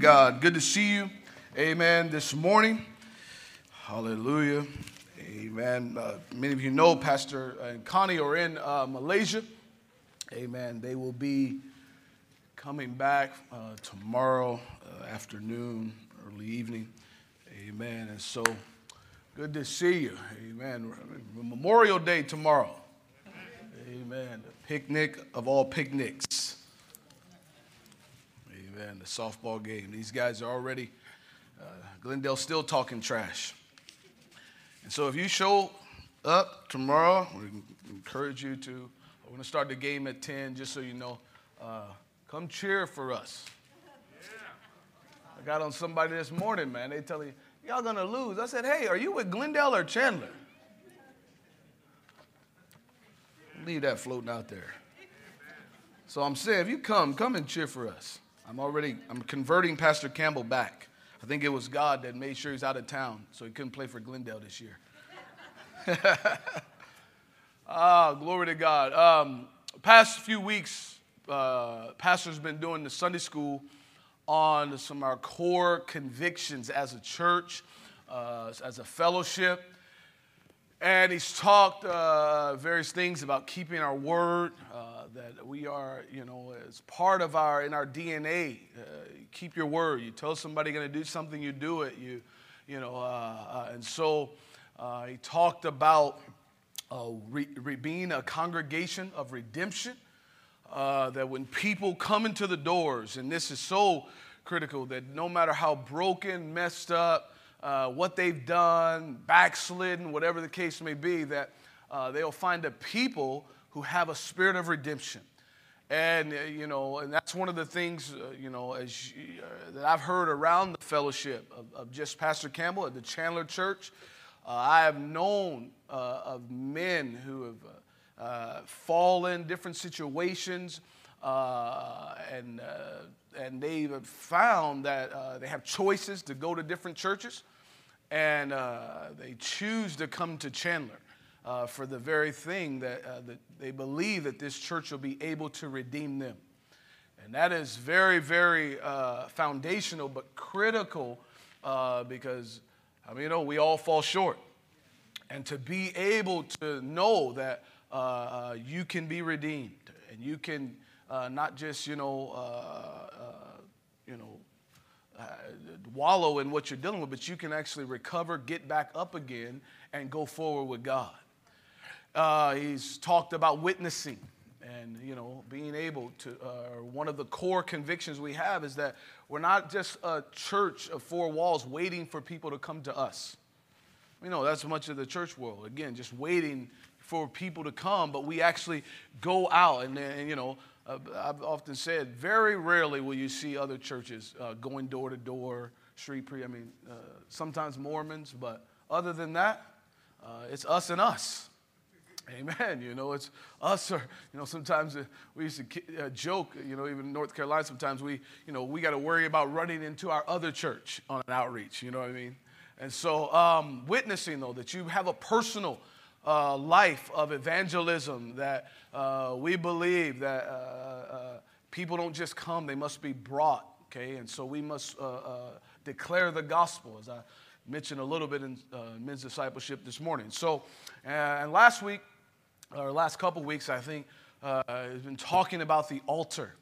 God. Good to see you. Amen. This morning. Hallelujah. Amen. Uh, many of you know Pastor and Connie are in uh, Malaysia. Amen. They will be coming back uh, tomorrow uh, afternoon, early evening. Amen. And so good to see you. Amen. Memorial Day tomorrow. Amen. The picnic of all picnics. Amen. The softball game. These guys are already, uh, Glendale's still talking trash. And so if you show up tomorrow, we encourage you to. We're going to start the game at 10, just so you know. Uh, come cheer for us. I got on somebody this morning, man. They tell me, y'all to lose. I said, hey, are you with Glendale or Chandler? Leave that floating out there. So I'm saying, if you come, come and cheer for us. I'm already, I'm converting Pastor Campbell back. I think it was God that made sure he's out of town, so he couldn't play for Glendale this year. ah, glory to God. Um, past few weeks, uh, pastor's been doing the Sunday school on some of our core convictions as a church, uh, as a fellowship. And he's talked uh, various things about keeping our word, uh, that we are, you know, as part of our, in our DNA, uh, keep your word. You tell somebody going to do something, you do it. You, you know, uh, uh, and so uh, he talked about re, re being a congregation of redemption, that when people come into the doors, and this is so critical, that no matter how broken, messed up, uh, what they've done, backslidden, whatever the case may be, that uh, they'll find a people who have a spirit of redemption. And, uh, you know, and that's one of the things, uh, you know, as uh, that I've heard around the fellowship of, of just Pastor Campbell at the Chandler Church. I have known of men who have fallen different situations and and they have found that they have choices to go to different churches and uh, they choose to come to Chandler uh, for the very thing that, uh, that they believe that this church will be able to redeem them. And that is very, very uh, foundational, but critical uh, because, I mean, you know, we all fall short. And to be able to know that uh, you can be redeemed and you can not just, you know, you know, wallow in what you're dealing with, but you can actually recover, get back up again, and go forward with God. Uh, he's talked about witnessing and you know being able to uh, one of the core convictions we have is that we're not just a church of four walls waiting for people to come to us you know that's much of the church world again just waiting for people to come but we actually go out and, and you know uh, I've often said, very rarely will you see other churches uh, going door to door, street pre. I mean, uh, sometimes Mormons, but other than that, uh, it's us and us. Amen. You know, it's us or, you know, sometimes uh, we used to uh, joke, you know, even in North Carolina, sometimes we, you know, we got to worry about running into our other church on an outreach, you know what I mean? And so, um, witnessing, though, that you have a personal uh, life of evangelism that uh, we believe that uh, uh, people don't just come, they must be brought, okay? And so we must uh, declare the gospel, as I mentioned a little bit in men's discipleship this morning. So, and last week, or last couple weeks, I think, uh, has been talking about the altar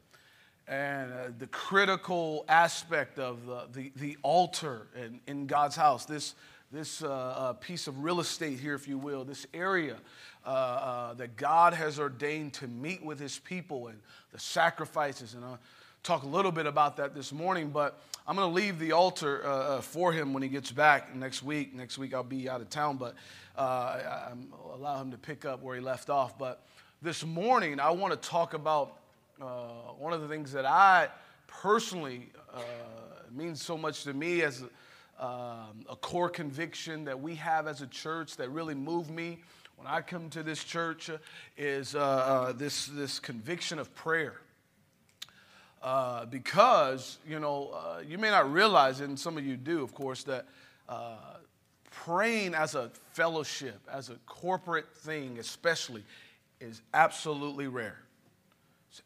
and uh, the critical aspect of the, the, the altar in, in God's house. This this uh, uh, piece of real estate here, if you will, this area uh, uh, that God has ordained to meet with his people and the sacrifices. And talk a little bit about that this morning, but I'm going to leave the altar uh, uh, for him when he gets back next week. Next week I'll be out of town, but I, will allow him to pick up where he left off. But this morning I want to talk about one of the things that I personally means so much to me as um, a core conviction that we have as a church that really moved me when I come to this church uh, is uh, uh, this, this conviction of prayer. Uh, because, you know, uh, you may not realize it, and some of you do, of course, that uh, praying as a fellowship, as a corporate thing, especially, is absolutely rare.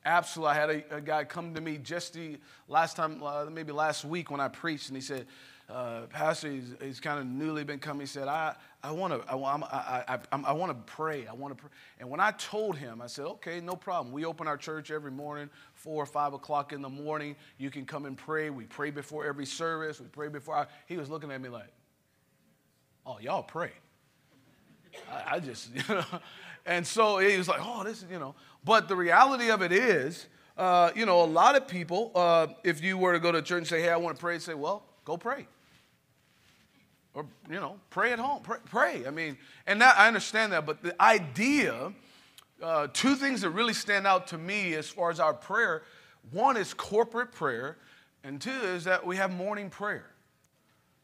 Absolutely. I had a, a, guy come to me just the last time, uh, maybe last week when I preached, and he said, uh, Pastor, he's, he's, kind of newly been coming. He said, I, I want to I, I, I, I want to pray. I want to pray. And when I told him, I said, okay, no problem. We open our church every morning, 4 or 5 o'clock in the morning. You can come and pray. We pray before every service. We pray before. He was looking at me like, oh, y'all pray. I, I just, you know. And so he was like, oh, this is, you know. But the reality of it is, uh, you know, a lot of people, uh, if you were to go to church and say, hey, I want to pray, say, well, go pray. Or, you know, pray at home. Pray. pray. I mean, and that, I understand that, but the idea, uh, two things that really stand out to me as far as our prayer one is corporate prayer, and two is that we have morning prayer.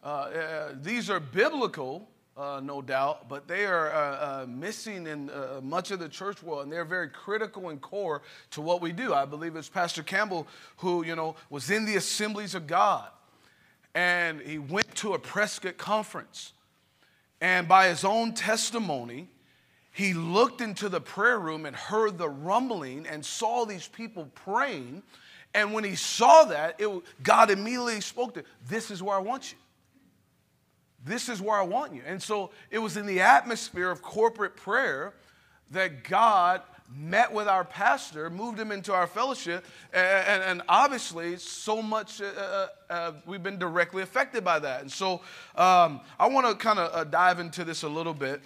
Uh, uh, these are biblical uh, no doubt, but they are uh, uh, missing in much of the church world, and they're very critical and core to what we do. I believe it's Pastor Campbell who, you know, was in the assemblies of God, and he went to a Prescott conference, and by his own testimony, he looked into the prayer room and heard the rumbling and saw these people praying. And when he saw that, it, God immediately spoke to, him, This is where I want you. This is where I want you. And so it was in the atmosphere of corporate prayer that God met with our pastor, moved him into our fellowship, and, and, obviously, so much uh, uh, uh, we've been directly affected by that. And so, um, I want to kind of uh, dive into this a little bit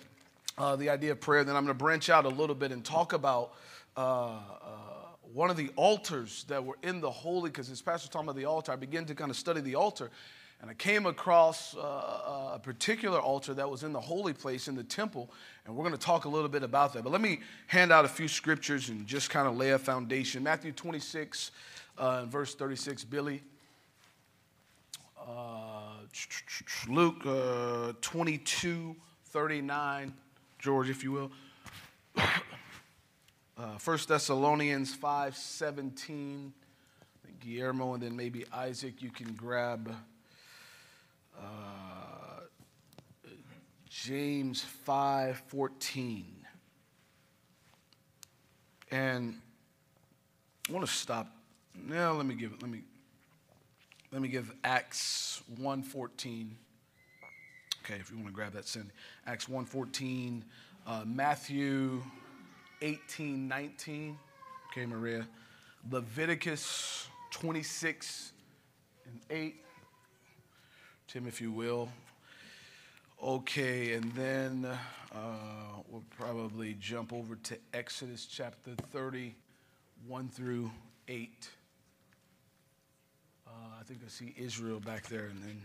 uh, the idea of prayer. Then I'm going to branch out a little bit and talk about. Uh, one of the altars that were in the holy, because this pastor talking about the altar, I began to kind of study the altar, and I came across uh, a particular altar that was in the holy place in the temple, and we're going to talk a little bit about that. But let me hand out a few scriptures and just kind of lay a foundation. Matthew 26, uh, verse 36, Billy. Uh, Luke uh, 22, 39, George, if you will. Uh, 1 Thessalonians 5, 17. Guillermo, and then maybe Isaac, you can grab uh, James 5:14. And I want to stop. Now let me give it let me let me give Acts 1:14. Okay, if you want to grab that, send Acts 1:14, uh, Matthew 18, 19. Okay, Maria. Leviticus 26 and 8. Tim, if you will. Okay, and then uh, we'll probably jump over to Exodus chapter 30, 1 through 8. Uh, I think I see Israel back there, and then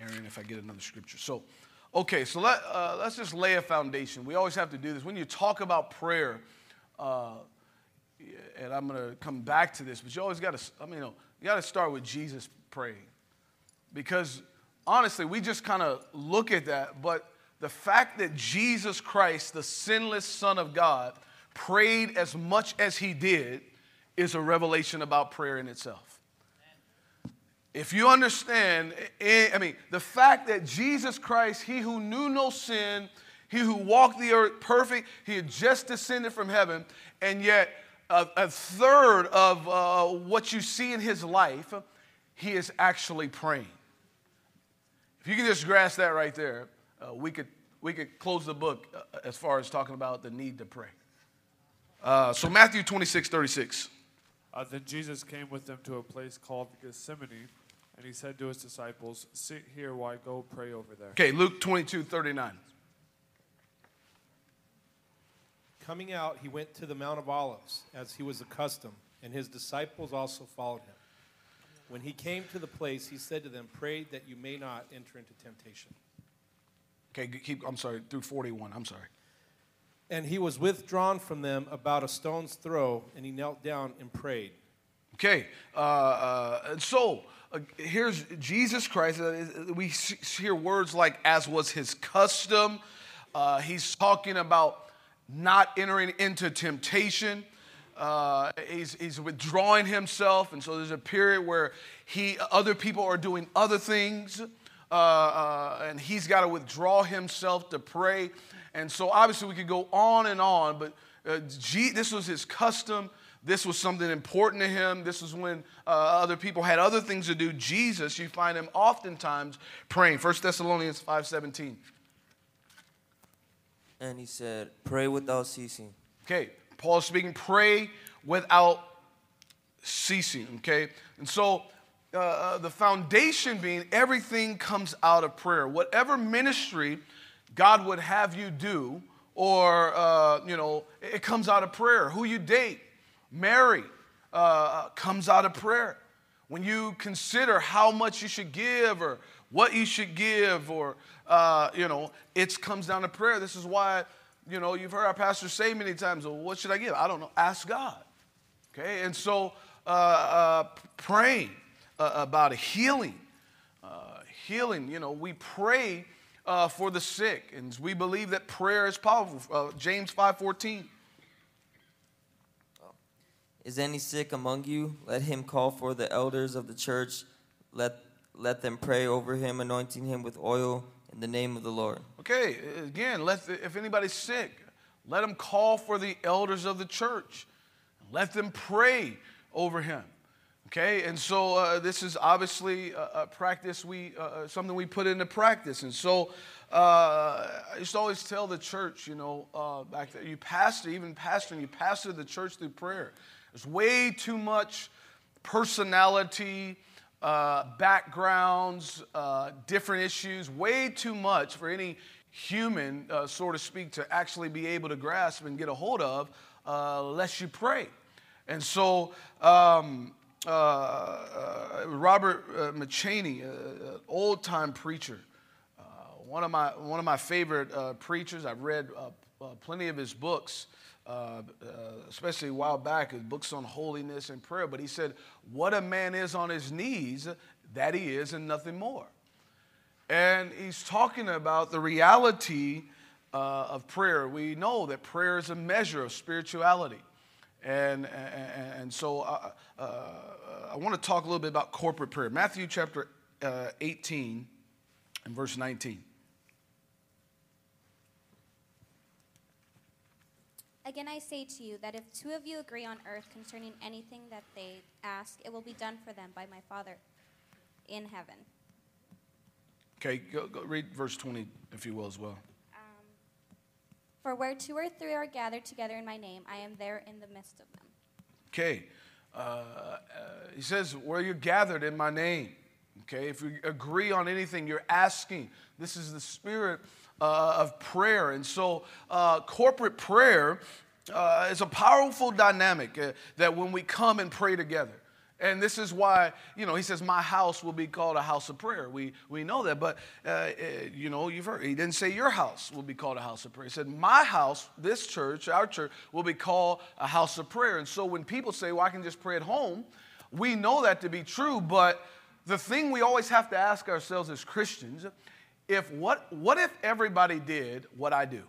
Aaron, if I get another scripture. So, okay, so let, uh, let's just lay a foundation. We always have to do this. When you talk about prayer, uh, and I'm going to come back to this, but you always got to, I mean, you, know, you got to start with Jesus praying. Because honestly, we just kind of look at that, but the fact that Jesus Christ, the sinless Son of God, prayed as much as he did is a revelation about prayer in itself. If you understand, eh, I mean, the fact that Jesus Christ, he who knew no sin, he who walked the earth perfect, he had just descended from heaven, and yet a, a third of uh, what you see in his life, he is actually praying. If you can just grasp that right there, uh, we, could, we could close the book uh, as far as talking about the need to pray. Uh, so, Matthew 26, 36. Uh, then Jesus came with them to a place called Gethsemane, and he said to his disciples, Sit here while I go pray over there. Okay, Luke 22, 39. Coming out, he went to the Mount of Olives, as he was accustomed, and his disciples also followed him. When he came to the place, he said to them, Pray that you may not enter into temptation. Okay, keep, I'm sorry, through 41. I'm sorry. And he was withdrawn from them about a stone's throw, and he knelt down and prayed. Okay, uh, uh, so uh, here's Jesus Christ. Uh, we hear words like, as was his custom. Uh, he's talking about not entering into temptation. Uh, he's, he's withdrawing himself, and so there's a period where he, other people are doing other things, uh, uh, and he's got to withdraw himself to pray. And so obviously we could go on and on, but uh, G, this was his custom. this was something important to him. This was when uh, other people had other things to do. Jesus, you find him oftentimes praying. 1 Thessalonians 5.17. And he said, Pray without ceasing. Okay, Paul is speaking, pray without ceasing. Okay, and so uh, uh, the foundation being everything comes out of prayer. Whatever ministry God would have you do, or, uh, you know, it comes out of prayer. Who you date, marry, uh, comes out of prayer. When you consider how much you should give or what you should give, or, uh, you know, it comes down to prayer. This is why, you know, you've heard our pastor say many times, well, what should I give? I don't know. Ask God. Okay? And so, uh, uh, praying uh, about a healing, uh, healing, you know, we pray uh, for the sick, and we believe that prayer is powerful. Uh, James 5.14. Is any sick among you? Let him call for the elders of the church. Let, let them pray over him, anointing him with oil in the name of the Lord. Okay, again, let if anybody's sick, let them call for the elders of the church. Let them pray over him. Okay, and so uh, this is obviously a, a practice we uh, uh something we put into practice, and so uh, I used to always tell the church, you know, uh, back there, you pastor, even pastoring, you pastor the church through prayer. There's way too much personality, uh, backgrounds, uh, different issues, way too much for any human, uh, so to speak, to actually be able to grasp and get a hold of, unless you pray. And so. Um, uh, uh, Robert uh, McCheyne, an old time preacher, uh, one, of my, one of my favorite uh, preachers. I've read uh, plenty of his books, especially a while back, his books on holiness and prayer. But he said, What a man is on his knees, that he is, and nothing more. And he's talking about the reality of prayer. We know that prayer is a measure of spirituality. And, and, and so uh, uh, I want to talk a little bit about corporate prayer. Matthew chapter uh, 18 and verse 19. Again, I say to you that if two of you agree on earth concerning anything that they ask, it will be done for them by my Father in heaven. Okay, go, go read verse 20, if you will, as well. For where two or three are gathered together in my name, I am there in the midst of them. Okay. Uh, uh, he says, where you're gathered in my name. Okay. If you agree on anything, you're asking. This is the spirit uh, of prayer. And so, uh, corporate prayer uh, is a powerful dynamic uh, that when we come and pray together, and this is why, you know, he says, My house will be called a house of prayer. We, we know that. But, uh, uh, you know, you've heard, he didn't say your house will be called a house of prayer. He said, My house, this church, our church, will be called a house of prayer. And so when people say, Well, I can just pray at home, we know that to be true. But the thing we always have to ask ourselves as Christians if what, what if everybody did what I do?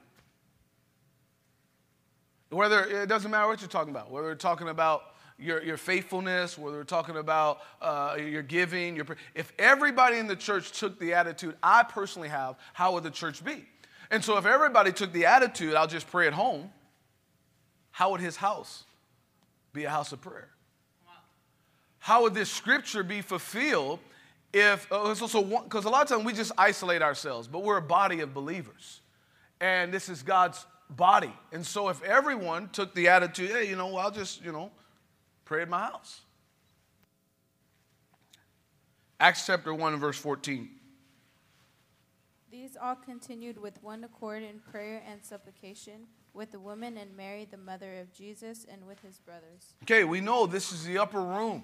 Whether it doesn't matter what you're talking about, whether we're talking about your, your faithfulness, whether we're talking about uh, your giving, your, if everybody in the church took the attitude I personally have, how would the church be? And so if everybody took the attitude, I'll just pray at home, how would his house be a house of prayer? How would this scripture be fulfilled if, uh, so because a lot of times we just isolate ourselves, but we're a body of believers. And this is God's body. And so if everyone took the attitude, hey, you know, I'll just, you know, Pray at my house. Acts chapter 1 and verse 14. These all continued with one accord in prayer and supplication with the woman and Mary, the mother of Jesus, and with his brothers. Okay, we know this is the upper room.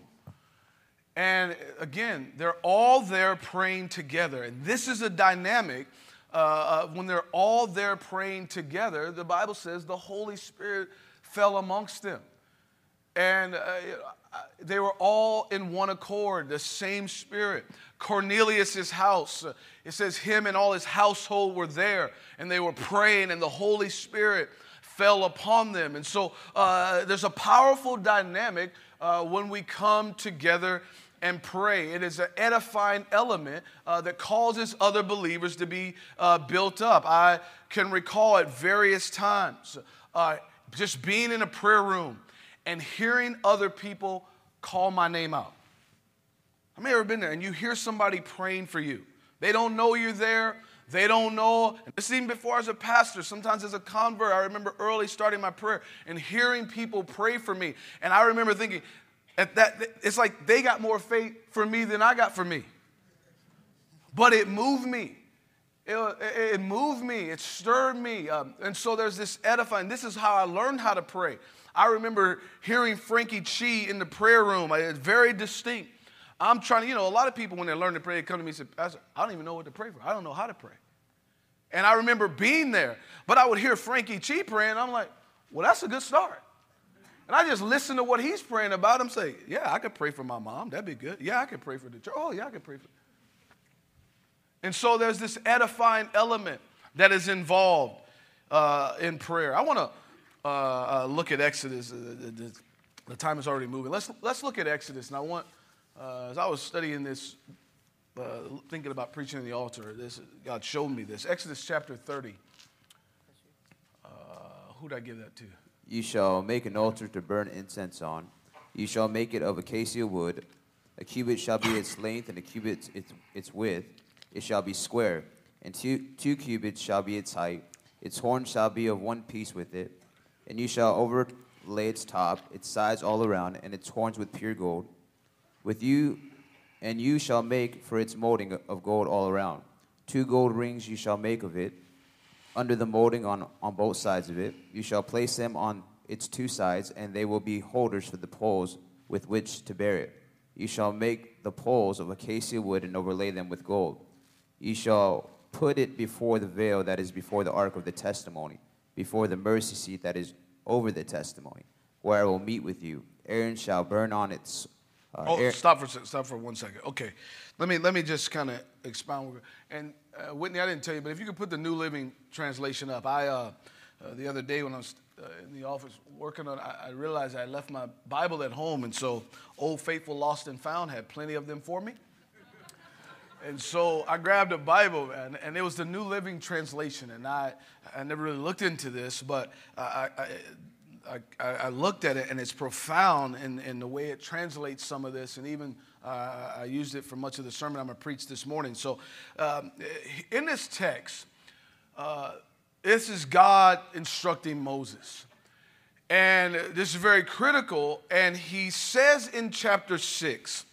And again, they're all there praying together. And this is a dynamic. Uh, when they're all there praying together, the Bible says the Holy Spirit fell amongst them. And uh, they were all in one accord, the same spirit. Cornelius' house, uh, it says him and all his household were there, and they were praying, and the Holy Spirit fell upon them. And so uh, there's a powerful dynamic uh, when we come together and pray. It is an edifying element uh, that causes other believers to be uh, built up. I can recall at various times uh, just being in a prayer room and hearing other people call my name out. I may have ever been there and you hear somebody praying for you. They don't know you're there. They don't know. This even before as a pastor, sometimes as a convert, I remember early starting my prayer and hearing people pray for me. And I remember thinking, at that, it's like they got more faith for me than I got for me. But it moved me. It, it, moved me. It stirred me. Um, and so there's this edifying. This is how I learned how to pray. I remember hearing Frankie Chi in the prayer room. It's very distinct. I'm trying to, you know, a lot of people when they learn to pray, they come to me and say, Pastor, I don't even know what to pray for. I don't know how to pray. And I remember being there, but I would hear Frankie Chi praying. I'm like, well, that's a good start. And I just listen to what he's praying about. I'm saying, yeah, I could pray for my mom. That'd be good. Yeah, I could pray for the church. Oh, yeah, I could pray for. And so there's this edifying element that is involved uh, in prayer. I want to uh, uh, look at Exodus. Uh, the, the, time is already moving. Let's, let's look at Exodus. And I want, uh, as I was studying this, uh, thinking about preaching in the altar, this, God showed me this. Exodus chapter 30. who did I give that to? You shall make an altar to burn incense on. You shall make it of acacia wood. A cubit shall be its length, and a cubit its, its width. It shall be square, and two, two cubits shall be its height. Its horn shall be of one piece with it. And you shall overlay its top, its sides all around, and its horns with pure gold. With you, and you shall make for its molding of gold all around. Two gold rings you shall make of it under the molding on, on both sides of it. You shall place them on its two sides, and they will be holders for the poles with which to bear it. You shall make the poles of acacia wood and overlay them with gold. You shall put it before the veil that is before the ark of the testimony, before the mercy seat that is over the testimony, where I will meet with you. Aaron shall burn on its. Uh, oh, stop for stop for one second. Okay, let me let me just kind of expound. And uh, Whitney, I didn't tell you, but if you could put the New Living Translation up. I, uh, uh, the other day when I was uh, in the office working on I, I realized I left my Bible at home, and so Old Faithful Lost and Found had plenty of them for me. And so I grabbed a Bible, and, and it was the New Living Translation. And I, I never really looked into this, but I, I, I, I looked at it, and it's profound in, in the way it translates some of this, and even uh, I used it for much of the sermon I'm going to preach this morning. So, um, in this text, uh, this is God instructing Moses. And this is very critical. And he says in chapter 6,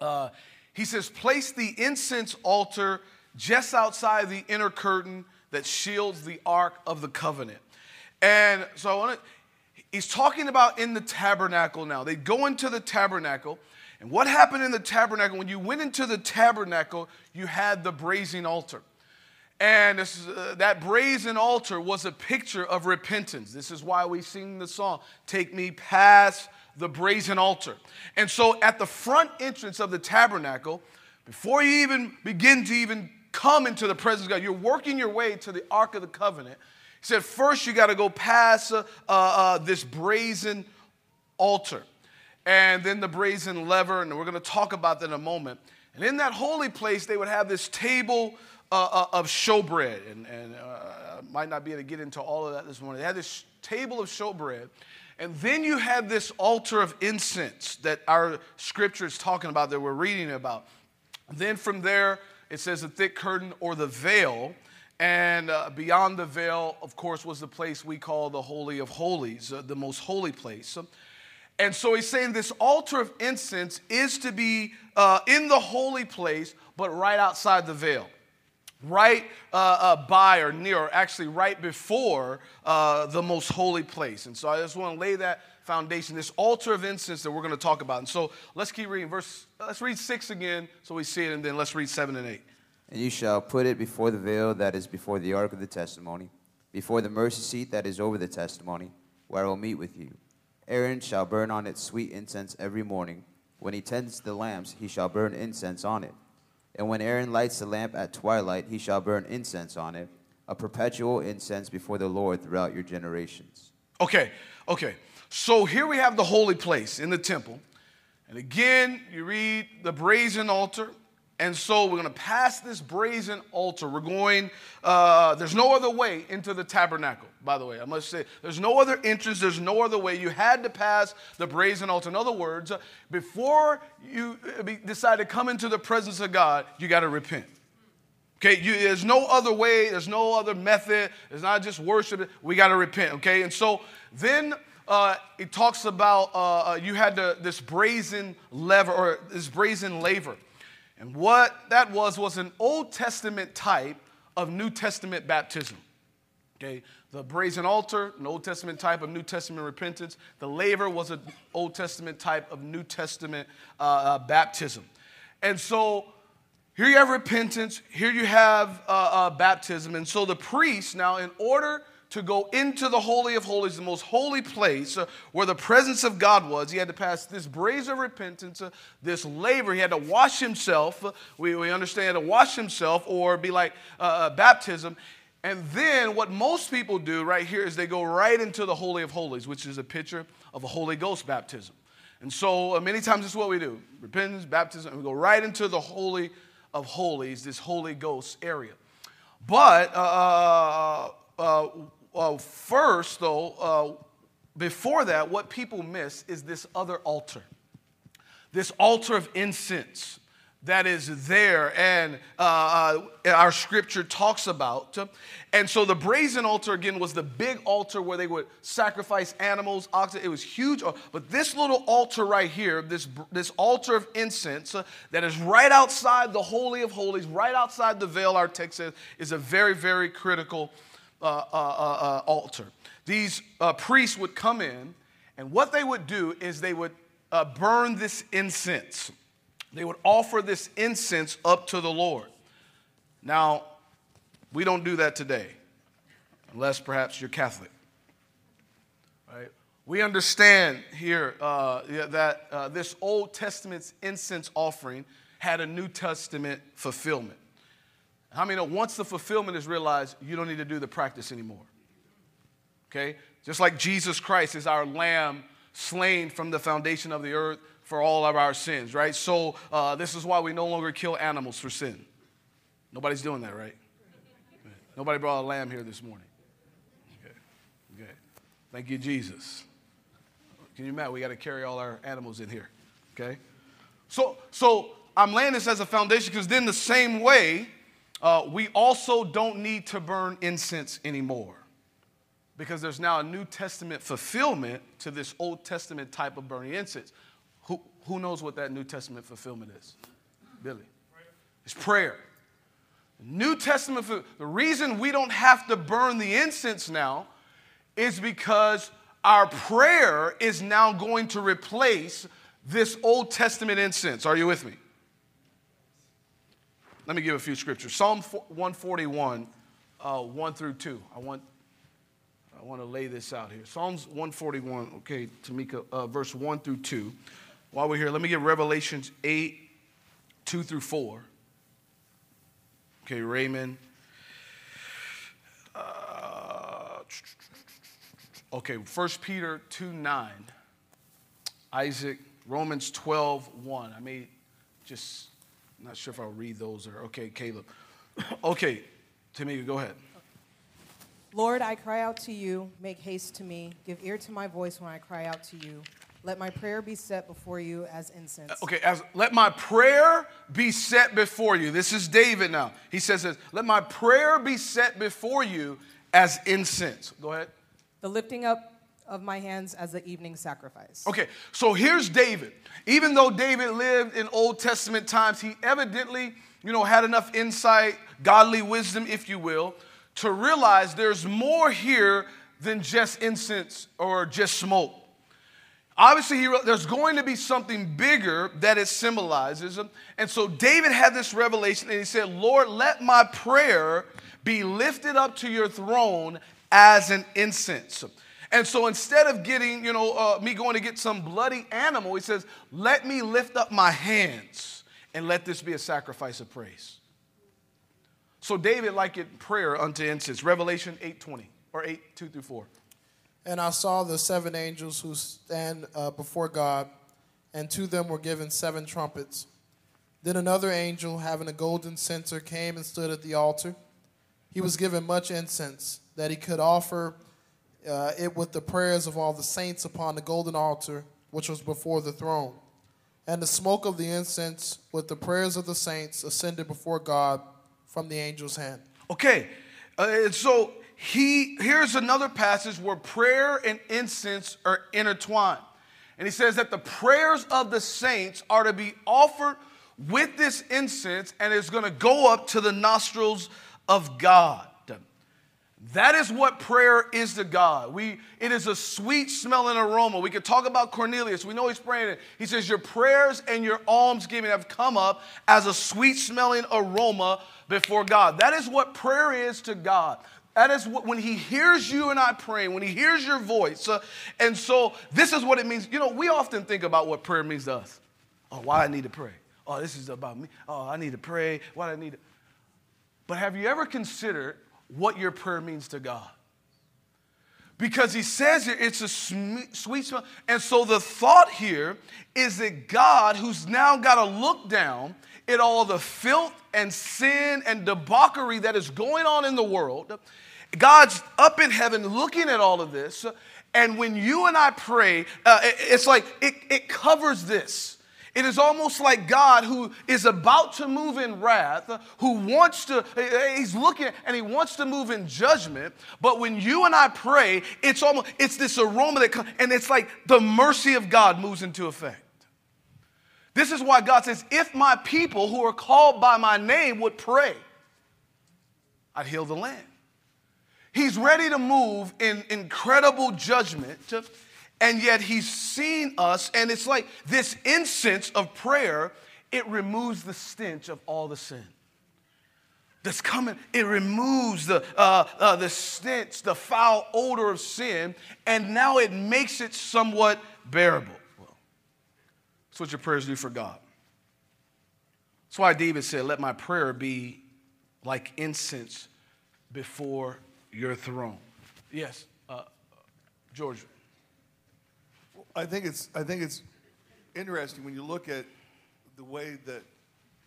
uh, he says, Place the incense altar just outside the inner curtain that shields the ark of the covenant. And so I want to, he's talking about in the tabernacle now. They go into the tabernacle. And what happened in the tabernacle? When you went into the tabernacle, you had the brazen altar. And this, uh, that brazen altar was a picture of repentance. This is why we sing the song, Take Me Past the Brazen Altar. And so at the front entrance of the tabernacle, before you even begin to even come into the presence of God, you're working your way to the Ark of the Covenant. Said, first you got to go past uh, uh, this brazen altar and then the brazen lever, and we're going to talk about that in a moment. And in that holy place, they would have this table uh, uh, of showbread, and, and uh, I might not be able to get into all of that this morning. They had this table of showbread, and then you had this altar of incense that our scripture is talking about, that we're reading about. Then from there, it says the thick curtain or the veil. And uh, beyond the veil, of course, was the place we call the Holy of Holies, uh, the most holy place. And so he's saying this altar of incense is to be uh, in the holy place, but right outside the veil. Right uh, uh, by or near, or actually right before uh, the most holy place. And so I just want to lay that foundation, this altar of incense that we're going to talk about. And so let's keep reading. Verse, let's read six again so we see it, and then let's read seven and eight. And you shall put it before the veil that is before the ark of the testimony, before the mercy seat that is over the testimony, where I will meet with you. Aaron shall burn on it sweet incense every morning. When he tends the lamps, he shall burn incense on it. And when Aaron lights the lamp at twilight, he shall burn incense on it, a perpetual incense before the Lord throughout your generations. Okay, okay. So here we have the holy place in the temple. And again, you read the brazen altar, And so we're going to pass this brazen altar. We're going, uh, there's no other way into the tabernacle, by the way. I must say, there's no other entrance, there's no other way. You had to pass the brazen altar. In other words, before you uh, decide to come into the presence of God, you got to repent. Okay, you, there's no other way, there's no other method. It's not just worship. We got to repent, okay? And so then uh, it talks about uh, uh, you had to, this brazen lever or this brazen laver. And what that was was an Old Testament type of New Testament baptism. Okay, the brazen altar, an Old Testament type of New Testament repentance. The laver was an Old Testament type of New Testament uh, uh, baptism. And so here you have repentance, here you have uh, uh, baptism. And so the priest, now, in order to go into the Holy of Holies, the most holy place uh, where the presence of God was, he had to pass this brazen of repentance, uh, this labor. He had to wash himself. Uh, we, we understand to wash himself or be like uh, uh, baptism. And then what most people do right here is they go right into the Holy of Holies, which is a picture of a Holy Ghost baptism. And so uh, many times is what we do repentance, baptism, and we go right into the Holy of Holies, this Holy Ghost area. But uh, uh, uh, first, though, uh, before that, what people miss is this other altar, this altar of incense that is there, and uh, uh, our scripture talks about. And so the brazen altar again was the big altar where they would sacrifice animals, oxen. It was huge. But this little altar right here, this, this altar of incense uh, that is right outside the Holy of Holies, right outside the veil, our text says, is a very, very critical altar. These uh, priests would come in, and what they would do is they would uh, burn this incense. They would offer this incense up to the Lord. Now, we don't do that today, unless perhaps you're Catholic. Right? We understand here uh, that uh, this Old Testament's incense offering had a New Testament fulfillment. How many know once the fulfillment is realized, you don't need to do the practice anymore? Okay? Just like Jesus Christ is our lamb slain from the foundation of the earth for all of our sins, right? So uh, this is why we no longer kill animals for sin. Nobody's doing that, right? Nobody brought a lamb here this morning. Okay. Okay. Thank you, Jesus. Can you imagine? We got to carry all our animals in here. Okay. So, so I'm laying this as a foundation because then the same way, uh, we also don't need to burn incense anymore because there's now a New Testament fulfillment to this Old Testament type of burning incense. Who, who knows what that New Testament fulfillment is? Billy. It's prayer. New Testament, the reason we don't have to burn the incense now is because our prayer is now going to replace this Old Testament incense. Are you with me? Let me give a few scriptures. Psalm 141, uh, 1 through 2. I want, I want to lay this out here. Psalms 141, okay, Tamika, uh, verse 1 through 2. While we're here, let me give Revelations 8, 2 through 4. Okay, Raymond. Uh, okay, 1 Peter 2 9. Isaac, Romans 12 1. I may just, I'm not sure if I'll read those or, okay, Caleb. okay, Tamika, go ahead. Lord, I cry out to you. Make haste to me. Give ear to my voice when I cry out to you. Let my prayer be set before you as incense. Uh, okay, as, let my prayer be set before you. This is David now. He says this, let my prayer be set before you as incense. Go ahead. The lifting up of my hands as the evening sacrifice. Okay, so here's David. Even though David lived in Old Testament times, he evidently, you know, had enough insight, godly wisdom, if you will, to realize there's more here than just incense or just smoke. Obviously, he, there's going to be something bigger that it symbolizes. And so David had this revelation and he said, Lord, let my prayer be lifted up to your throne as an incense. And so instead of getting, you know, uh, me going to get some bloody animal, he says, let me lift up my hands and let this be a sacrifice of praise. So David like likened prayer unto incense. Revelation 8.20 or 8, 2 through 4. And I saw the seven angels who stand uh, before God, and to them were given seven trumpets. Then another angel, having a golden censer, came and stood at the altar. He was given much incense, that he could offer uh, it with the prayers of all the saints upon the golden altar, which was before the throne. And the smoke of the incense with the prayers of the saints ascended before God from the angel's hand. Okay, uh, so he here's another passage where prayer and incense are intertwined. And he says that the prayers of the saints are to be offered with this incense and it's going to go up to the nostrils of God. That is what prayer is to God. We, it is a sweet smelling aroma. We could talk about Cornelius. We know he's praying. He says, Your prayers and your almsgiving have come up as a sweet smelling aroma before God. That is what prayer is to God. That is what, when he hears you and I praying, when he hears your voice. Uh, and so this is what it means. You know, we often think about what prayer means to us. Oh, why I need to pray. Oh, this is about me. Oh, I need to pray. Why do I need to? But have you ever considered what your prayer means to God? Because he says it's a sweet smell. And so the thought here is that God, who's now got to look down at all the filth and sin and debauchery that is going on in the world, God's up in heaven looking at all of this. And when you and I pray, uh, it's like it, it covers this. It is almost like God who is about to move in wrath, who wants to, he's looking and he wants to move in judgment. But when you and I pray, it's almost, it's this aroma that comes, and it's like the mercy of God moves into effect. This is why God says, if my people who are called by my name would pray, I'd heal the land. He's ready to move in incredible judgment, and yet He's seen us, and it's like this incense of prayer, it removes the stench of all the sin that's coming. It removes the, uh, uh, the stench, the foul odor of sin, and now it makes it somewhat bearable. Well, that's what your prayers do for God. That's why David said, Let my prayer be like incense before your throne. Yes, uh, George. I think it's I think it's interesting when you look at the way that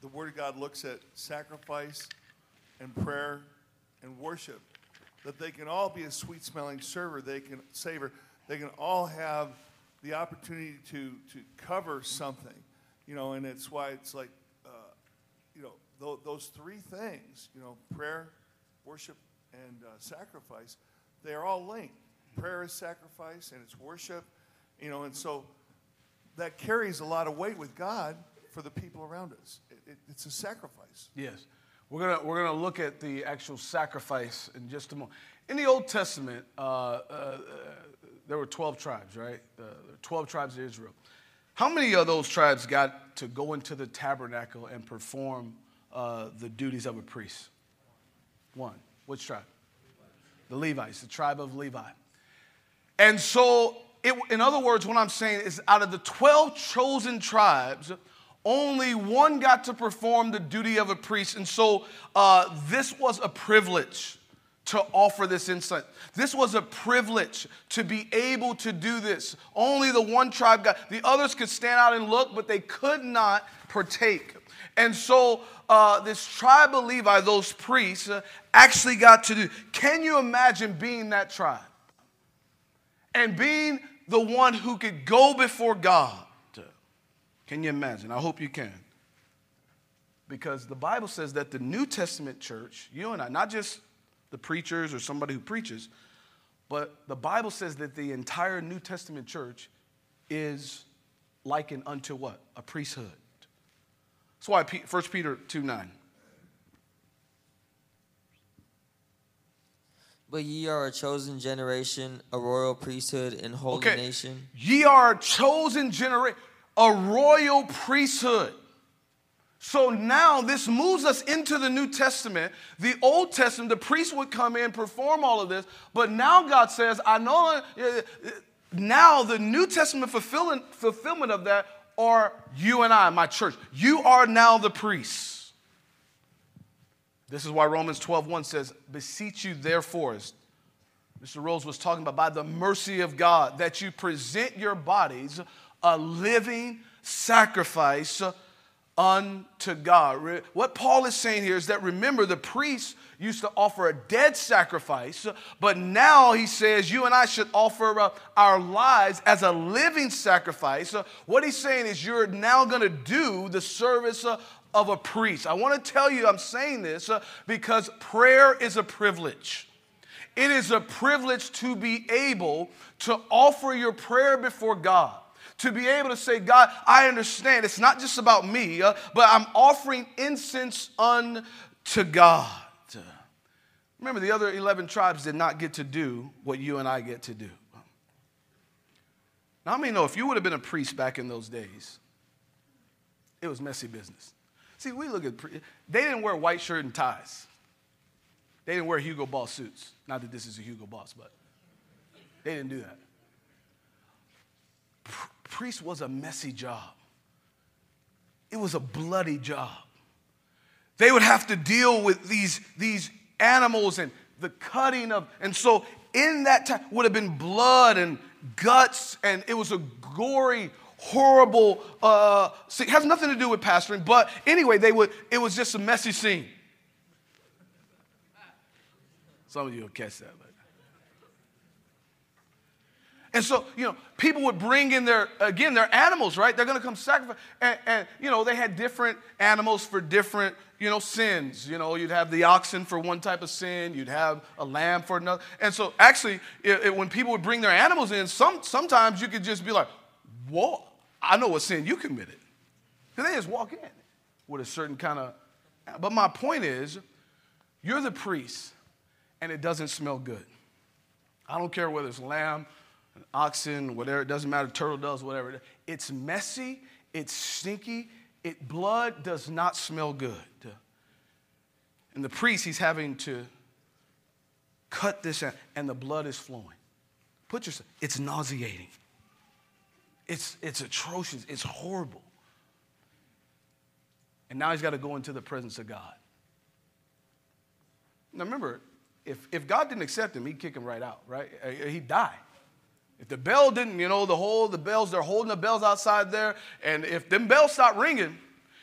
the Word of God looks at sacrifice and prayer and worship, that they can all be a sweet smelling server, they can savor, they can all have the opportunity to to cover something, you know, and it's why it's like, uh, you know, th- those three things, you know, prayer, worship, and uh, sacrifice, they are all linked. Prayer is sacrifice and it's worship, you know, and so that carries a lot of weight with God for the people around us. It, it, it's a sacrifice. Yes. We're going we're gonna look at the actual sacrifice in just a moment. In the Old Testament, uh, uh, uh, there were 12 tribes, right? Uh, 12 tribes of Israel. How many of those tribes got to go into the tabernacle and perform uh, the duties of a priest? One. Which tribe? The Levites, the tribe of Levi. And so, it, in other words, what I'm saying is out of the 12 chosen tribes, only one got to perform the duty of a priest. And so, uh, this was a privilege to offer this incense. This was a privilege to be able to do this. Only the one tribe got, the others could stand out and look, but they could not partake. And so uh, this tribe of Levi, those priests, uh, actually got to do. Can you imagine being that tribe? And being the one who could go before God? Can you imagine? I hope you can. Because the Bible says that the New Testament church, you and I, not just the preachers or somebody who preaches, but the Bible says that the entire New Testament church is likened unto what? A priesthood. That's why 1 Peter 2 9. But ye are a chosen generation, a royal priesthood, and holy okay. nation. Ye are a chosen generation, a royal priesthood. So now this moves us into the New Testament. The Old Testament, the priest would come in, perform all of this, but now God says, I know uh, now the New Testament fulfillment, fulfillment of that are you and I, my church. You are now the priests. This is why Romans 12 1 says, Beseech you, therefore, Mr. Rose was talking about, by the mercy of God, that you present your bodies a living sacrifice unto God. What Paul is saying here is that remember, the priests used to offer a dead sacrifice, but now he says you and I should offer uh, our lives as a living sacrifice. What he's saying is you're now going to do the service uh, of a priest. I want to tell you, I'm saying this uh, because prayer is a privilege. It is a privilege to be able to offer your prayer before God. To be able to say, God, I understand it's not just about me, uh, but I'm offering incense unto God. Remember, the other 11 tribes did not get to do what you and I get to do. Now, I mean, know if you would have been a priest back in those days, it was messy business. See, we look at, they didn't wear white shirt and ties. They didn't wear Hugo Boss suits. Not that this is a Hugo Boss, but they didn't do that. Pr- priest was a messy job. It was a bloody job. They would have to deal with these, these animals and the cutting of, and so in that time would have been blood and guts, and it was a gory, horrible. Uh, it has nothing to do with pastoring, but anyway, they would. It was just a messy scene. Some of you will catch that. But. And so, you know, people would bring in their, again, their animals, right? They're going to come sacrifice. And, and, you know, they had different animals for different, you know, sins. You know, you'd have the oxen for one type of sin, you'd have a lamb for another. And so, actually, it, it- when people would bring their animals in, some, sometimes you could just be like, whoa, I know what sin you committed. Because they just walk in with a certain kind of. But my point is, you're the priest, and it doesn't smell good. I don't care whether it's lamb, an oxen, whatever, it doesn't matter, turtle doves, whatever. It's messy, it's stinky, it blood does not smell good. And the priest, he's having to cut this out, and the blood is flowing. Put yourself, it's nauseating. It's, it's atrocious, it's horrible. And now he's got to go into the presence of God. Now remember, if, if God didn't accept him, he'd kick him right out, right? Uh, He'd die. If the bell didn't, you know, the whole, the bells, they're holding the bells outside there, and if them bells stop ringing,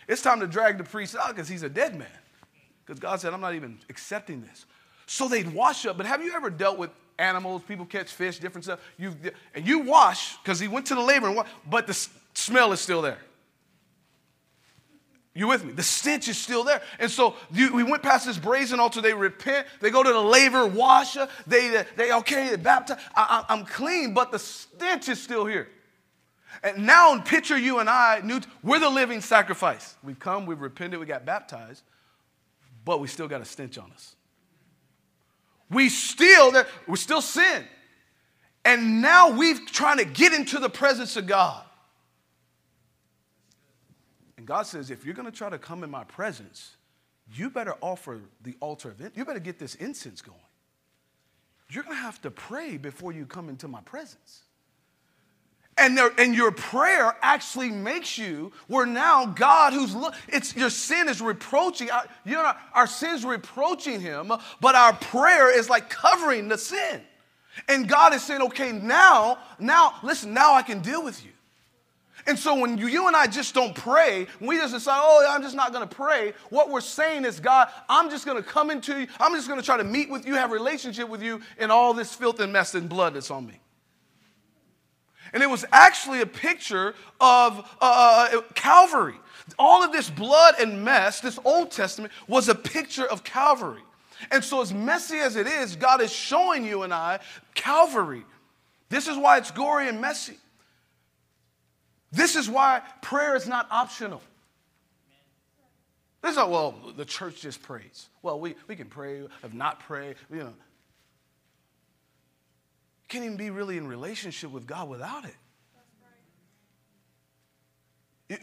it's time to drag the priest out because he's a dead man. Because God said, I'm not even accepting this. So they'd wash up. But have you ever dealt with animals? People catch fish, different stuff. You and you wash because he went to the laver, and but the s- smell is still there. You with me? The stench is still there. And so you, we went past this brazen altar. They repent. They go to the laver, wash. uh, They, they okay, they baptize. I, I, I'm clean, but the stench is still here. And now picture you and I, new, we're the living sacrifice. We've come, we've repented, we got baptized, but we still got a stench on us. We still, we're still sin. And now we've trying to get into the presence of God. And God says, if you're going to try to come in my presence, you better offer the altar of. You better get this incense going. You're going to have to pray before you come into my presence. And, there, and your prayer actually makes you where now God, who's it's your sin is reproaching. Our, you know, our sin's reproaching Him, but our prayer is like covering the sin. And God is saying, okay, now, now, listen, now I can deal with you. And so when you, you and I just don't pray, we just decide, oh, I'm just not going to pray, what we're saying is, God, I'm just going to come into you. I'm just going to try to meet with you, have relationship with you, and all this filth and mess and blood that's on me. And it was actually a picture of uh, Calvary. All of this blood and mess, this Old Testament, was a picture of Calvary. And so, as messy as it is, God is showing you and I Calvary. This is why it's gory and messy. This is why prayer is not optional. This is not, well, the church just prays. Well, we, we can pray, if not pray, you know. Can't even be really in relationship with God without it. You,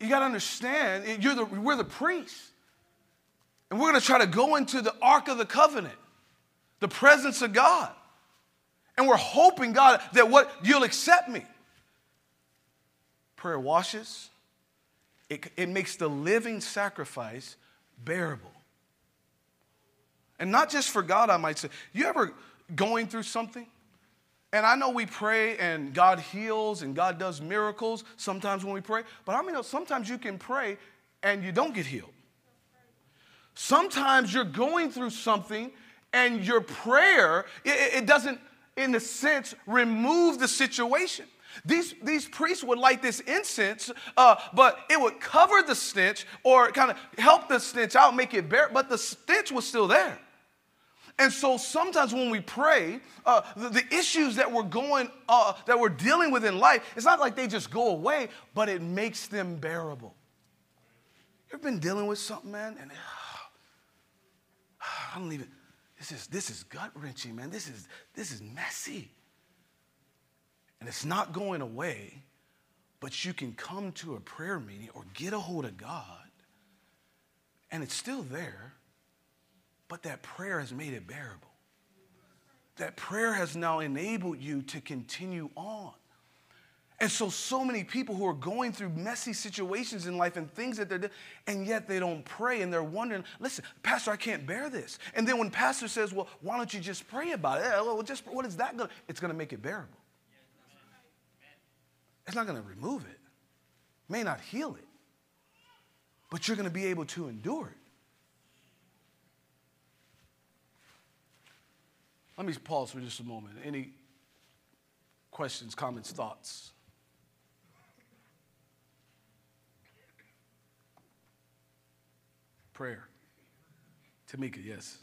you- got to understand, you're the, we're the priests. And we're going to try to go into the Ark of the Covenant, the presence of God. And we're hoping, God, that what you'll accept me. Prayer washes, it, it makes the living sacrifice bearable. And not just for God, I might say. You ever going through something And I know we pray and God heals and God does miracles sometimes when we pray, but I mean, sometimes you can pray and you don't get healed. Sometimes you're going through something and your prayer, it, it doesn't, in a sense, remove the situation. These, these priests would light this incense, uh, but it would cover the stench or kind of help the stench out, make it bear, but the stench was still there. And so sometimes when we pray, uh, the, the, issues that we're going, uh, that we're dealing with in life, it's not like they just go away, but it makes them bearable. You ever been dealing with something, man, and I don't even. This is this is gut wrenching, man. This is this is messy. And it's not going away, but you can come to a prayer meeting or get a hold of God, and it's still there, but that prayer has made it bearable. That prayer has now enabled you to continue on. And so, so many people who are going through messy situations in life and things that they're doing, and yet they don't pray and they're wondering, listen, Pastor, I can't bear this. And then when Pastor says, well, why don't you just pray about it? Well, just, what is that going to? It's going to make it bearable. It's not going to remove it, may not heal it, but you're going to be able to endure it. Let me pause for just a moment. Any questions, comments, thoughts? prayer. Tamika, yes.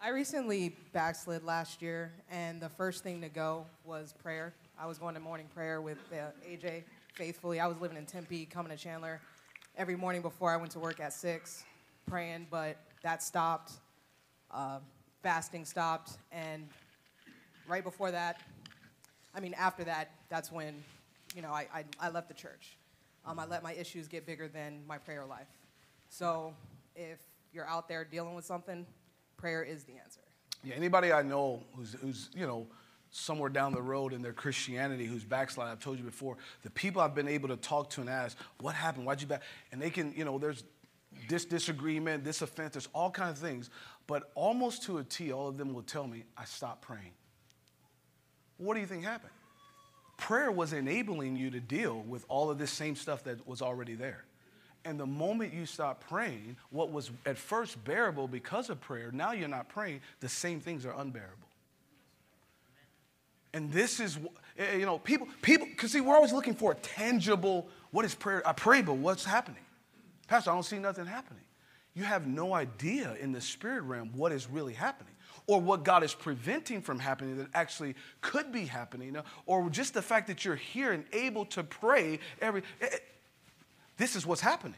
I recently backslid last year, and the first thing to go was prayer. I was going to morning prayer with uh, AJ faithfully. I was living in Tempe, coming to Chandler every morning before I went to work at 6, praying, but that stopped. Uh, fasting stopped, and right before that, I mean, after that, that's when you know, I, I, I left the church. Um, I let my issues get bigger than my prayer life. So if you're out there dealing with something, prayer is the answer. Yeah, anybody I know who's, who's you know, somewhere down the road in their Christianity who's backsliding, I've told you before, the people I've been able to talk to and ask, what happened? Why'd you back? And they can, you know, there's this disagreement, this offense, there's all kinds of things. But almost to a T, all of them will tell me, I stopped praying. What do you think happened? prayer was enabling you to deal with all of this same stuff that was already there. And the moment you stop praying, what was at first bearable because of prayer, now you're not praying, the same things are unbearable. And this is, eh, eh, you know, people, people, because see, we're always looking for a tangible, what is prayer? I pray, but what's happening? Pastor, I don't see nothing happening. You have no idea in the spirit realm what is really happening or what God is preventing from happening that actually could be happening, or just the fact that you're here and able to pray every. Eh, eh, this is what's happening.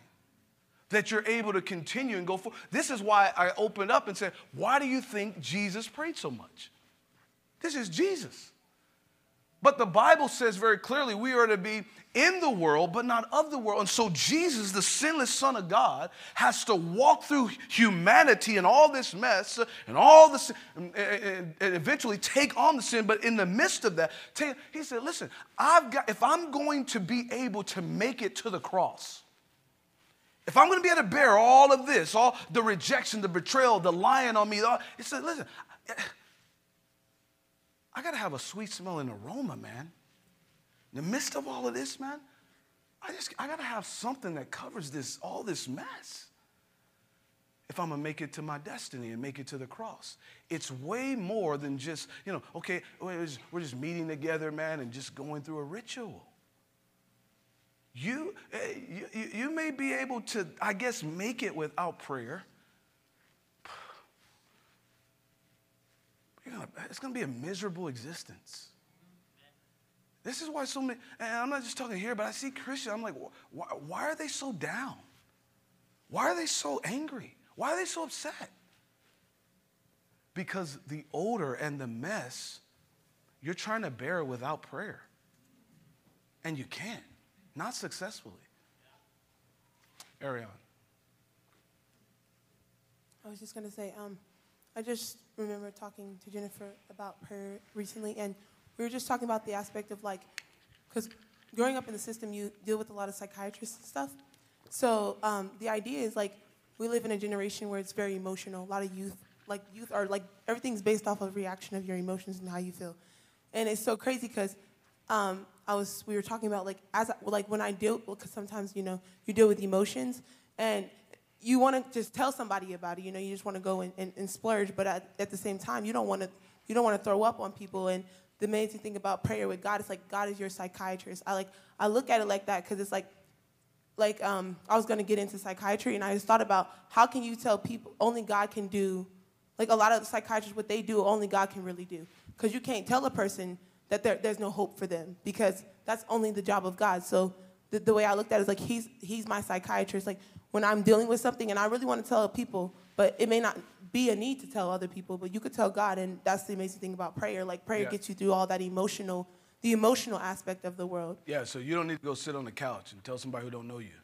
That you're able to continue and go forward. This is why I opened up and said, Why do you think Jesus prayed so much? This is Jesus. But the Bible says very clearly we are to be in the world, but not of the world. And so Jesus, the sinless Son of God, has to walk through humanity and all this mess and all this, and, eventually take on the sin. But in the midst of that, he said, "Listen, I've got. If I'm going to be able to make it to the cross." If I'm going to be able to bear all of this, all the rejection, the betrayal, the lying on me, all, he said, listen, I got to have a sweet smelling aroma, man. In the midst of all of this, man, I just I got to have something that covers this all this mess. If I'm gonna make it to my destiny and make it to the cross, it's way more than just you know. Okay, we're just meeting together, man, and just going through a ritual. You, eh, you, you may be able to, I guess, make it without prayer. Gonna, it's to be a miserable existence. This is why so many, and I'm not just talking here, but I see Christians, I'm like, why, why are they so down? Why are they so angry? Why are they so upset? Because the odor and the mess, you're trying to bear without prayer. And you can't, not successfully. Ariane. I was just going to say, um, I just remember talking to Jennifer about prayer recently, and we were just talking about the aspect of like, because growing up in the system, you deal with a lot of psychiatrists and stuff. So um, the idea is like, we live in a generation where it's very emotional. A lot of youth like youth are like everything's based off of reaction of your emotions and how you feel, and it's so crazy because um, I was we were talking about like as I, like when I deal because sometimes you know you deal with emotions and you want to just tell somebody about it. You know, you just want to go and, and, and splurge, but at, at the same time, you don't want to you don't want to throw up on people. And the amazing thing about prayer with God is like God is your psychiatrist. I like I look at it like that because it's like like um, I was to get into psychiatry, and I just thought about how can you tell people only God can do, like a lot of psychiatrists, what they do, only God can really do, because you can't tell a person that there, there's no hope for them, because that's only the job of God. So the, the way I looked at it is like he's he's my psychiatrist. Like when I'm dealing with something, and I really want to tell people, but it may not be a need to tell other people, but you could tell God, and that's the amazing thing about prayer. Like prayer Yeah. gets you through all that emotional, the emotional aspect of the world. Yeah, so you don't need to go sit on the couch and tell somebody who don't know you.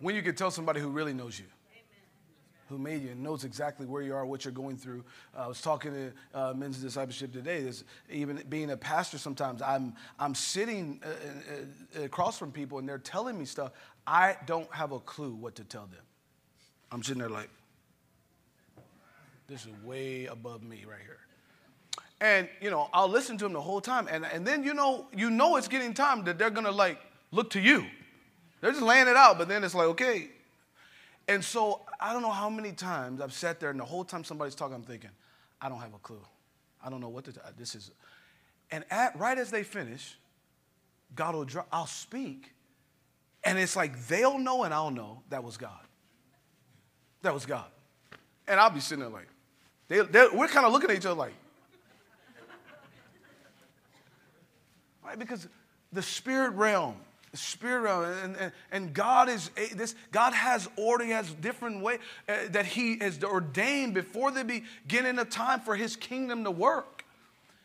When you can tell somebody who really knows you, who made you and knows exactly where you are, what you're going through. Uh, I was talking to uh, men's discipleship today. There's, even being a pastor, sometimes I'm I'm sitting uh, uh, across from people and they're telling me stuff. I don't have a clue what to tell them. I'm sitting there like, this is way above me right here. And you know, I'll listen to them the whole time, and, and then you know, you know it's getting time that they're gonna like look to you. They're just laying it out, but then it's like, okay. And so I don't know how many times I've sat there, and the whole time somebody's talking, I'm thinking, I don't have a clue. I don't know what to. do. Uh, this is, and at, right as they finish, God will drop. I'll speak, and it's like they'll know and I'll know that was God. That was God, and I'll be sitting there like, they, we're kind of looking at each other like, right? Because the spirit realm, the spirit realm, and, and, and God is this. God has order. He has different way uh, that He has ordained before the beginning of time for His kingdom to work.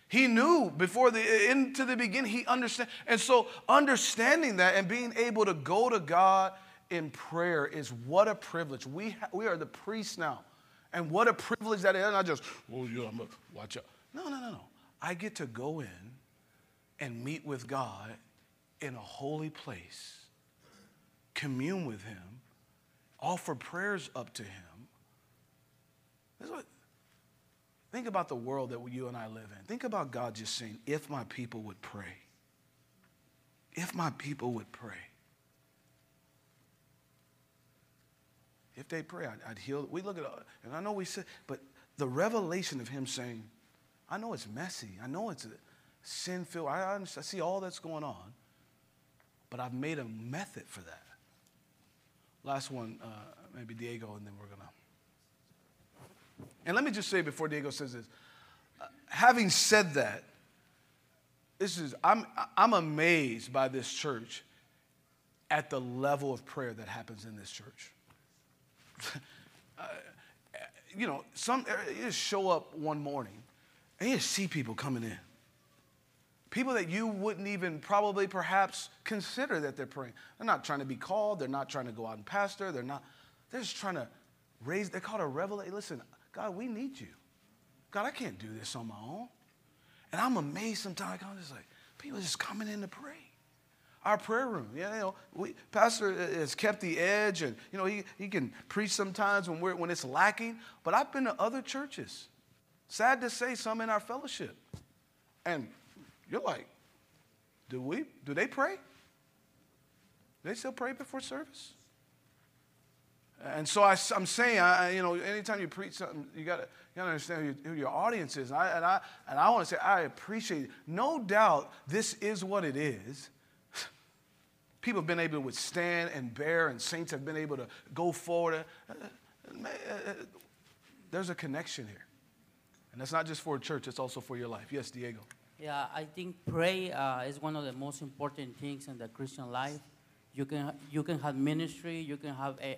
He knew before the into the beginning. He understand, and so understanding that and being able to go to God in prayer is what a privilege. We ha- we are the priests now, and what a privilege that is. Not just oh yeah, I'm gonna watch out. No, no, no, no. I get to go in and meet with God in a holy place, commune with Him, offer prayers up to Him. That's what, think about the world that you and I live in. Think about God just saying, if my people would pray, if my people would pray. If they pray, I'd, I'd heal. We look at, and I know we said, but the revelation of Him saying, I know it's messy. I know it's sin filled. I, I, see all that's going on, but I've made a method for that. Last one, uh, maybe Diego, and then we're going to. And let me just say before Diego says this uh, having said that, this is, I'm, I'm amazed by this church at the level of prayer that happens in this church. Uh, you know, some you just show up one morning and you just see people coming in. People that you wouldn't even probably perhaps consider that they're praying. They're not trying to be called, they're not trying to go out and pastor, they're not, they're just trying to raise, they're called a revelation. Listen, God, we need you. God, I can't do this on my own. And I'm amazed sometimes, I'm just like, people just coming in to pray. Our prayer room, yeah, you know, we, Pastor has kept the edge, and you know he, he can preach sometimes when we're when it's lacking. But I've been to other churches, sad to say, some in our fellowship, and you're like, do we? Do they pray? They still pray before service? And so I, am saying, I, you know, anytime you preach something, you got to you understand who, your- who your audience is. And I, and I, and I want to say, I appreciate it. No doubt this is what it is. People have been able to withstand and bear, and saints have been able to go forward. Uh, uh, uh, There's a connection here. And that's not just for a church, it's also for your life. Yes, Diego. Yeah, I think pray uh, is one of the most important things in the Christian life. You can you can have ministry, you can have a,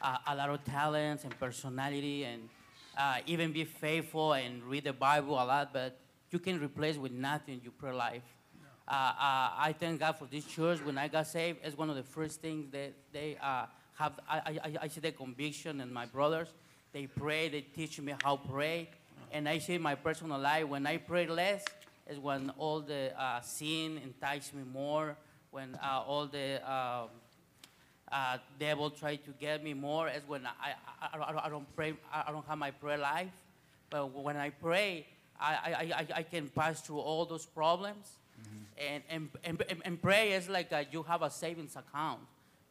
a, a lot of talents and personality, and uh, even be faithful and read the Bible a lot, but you can replace with nothing your prayer life. Uh, uh, I thank God for this church. When I got saved, it's one of the first things that they uh, have. I, I, I see the conviction in my brothers. They pray. They teach me how to pray, and I see my personal life when I pray less is when all the sin entice me more. When all the um, uh, devil try to get me more is when I, I, I, don't- pray, I don't have my prayer life. But when I pray, I, I, I can pass through all those problems. And, and, and, and- pray is like uh you have a savings account.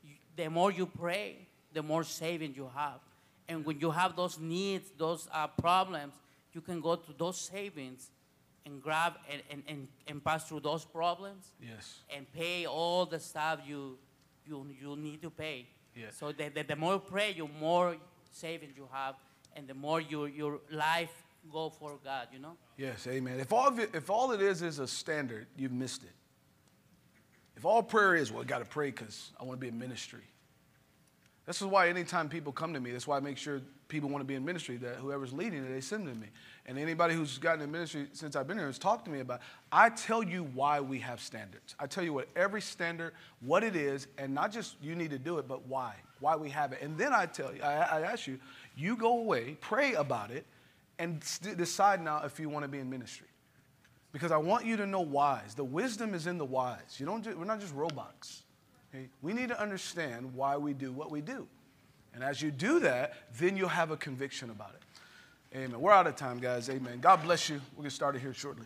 You, the more you pray, the more savings you have. And when you have those needs, those uh, problems, you can go to those savings and grab and, and, and, and pass through those problems Yes. and pay all the stuff you, you, you need to pay. Yes. So the, the, the more you pray, you more savings you have, and the more your, your life go for God, you know? Yes, amen. If all, it, if all it is is a standard, you've missed it. If all prayer is, well, I got to pray because I want to be in ministry. This is why anytime people come to me, that's why I make sure people want to be in ministry, that whoever's leading it, they send to me. And anybody who's gotten in ministry since I've been here has talked to me about, I tell you why we have standards. I tell you what every standard, what it is, and not just you need to do it, but why, why we have it. And then I tell you, I, I ask you, you go away, pray about it, and decide now if you want to be in ministry. Because I want you to know whys. The wisdom is in the whys. You don't we're not just robots. okay? We need to understand why we do what we do. And as you do that, then you'll have a conviction about it. Amen. We're out of time, guys. Amen. God bless you. We'll get started here shortly.